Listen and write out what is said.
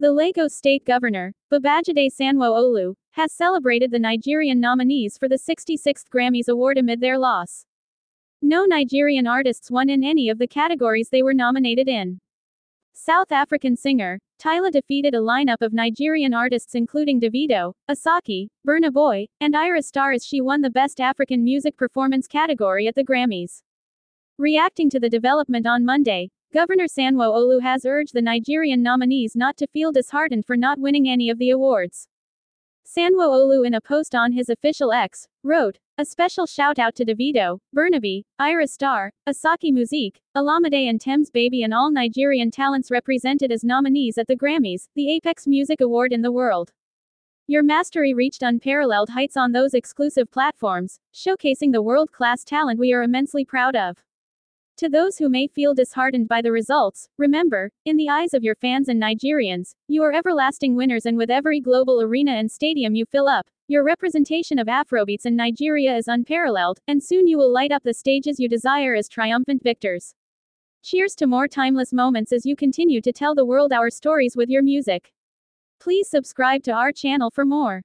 The Lagos state governor, Babajide Sanwo-Olu, has celebrated the Nigerian nominees for the 66th Grammys Award amid their loss. No Nigerian artists won in any of the categories they were nominated in. South African singer, Tyla defeated a lineup of Nigerian artists including Davido, Asake, Burna Boy, and Ayra Starr as she won the Best African Music Performance category at the Grammys. Reacting to the development on Monday, Governor Sanwo-Olu has urged the Nigerian nominees not to feel disheartened for not winning any of the awards. Sanwo-Olu in a post on his official X, wrote, a special shout out to Davido, Burna Boy, Ayra Starr, Asake Musa Keys, Olamide and Tems Baby and all Nigerian talents represented as nominees at the Grammys, the apex music award in the world. Your mastery reached unparalleled heights on those exclusive platforms, showcasing the world-class talent we are immensely proud of. To those who may feel disheartened by the results, remember, in the eyes of your fans and Nigerians, you are everlasting winners and with every global arena and stadium you fill up, your representation of Afrobeats in Nigeria is unparalleled, and soon you will light up the stages you desire as triumphant victors. Cheers to more timeless moments as you continue to tell the world our stories with your music. Please subscribe to our channel for more.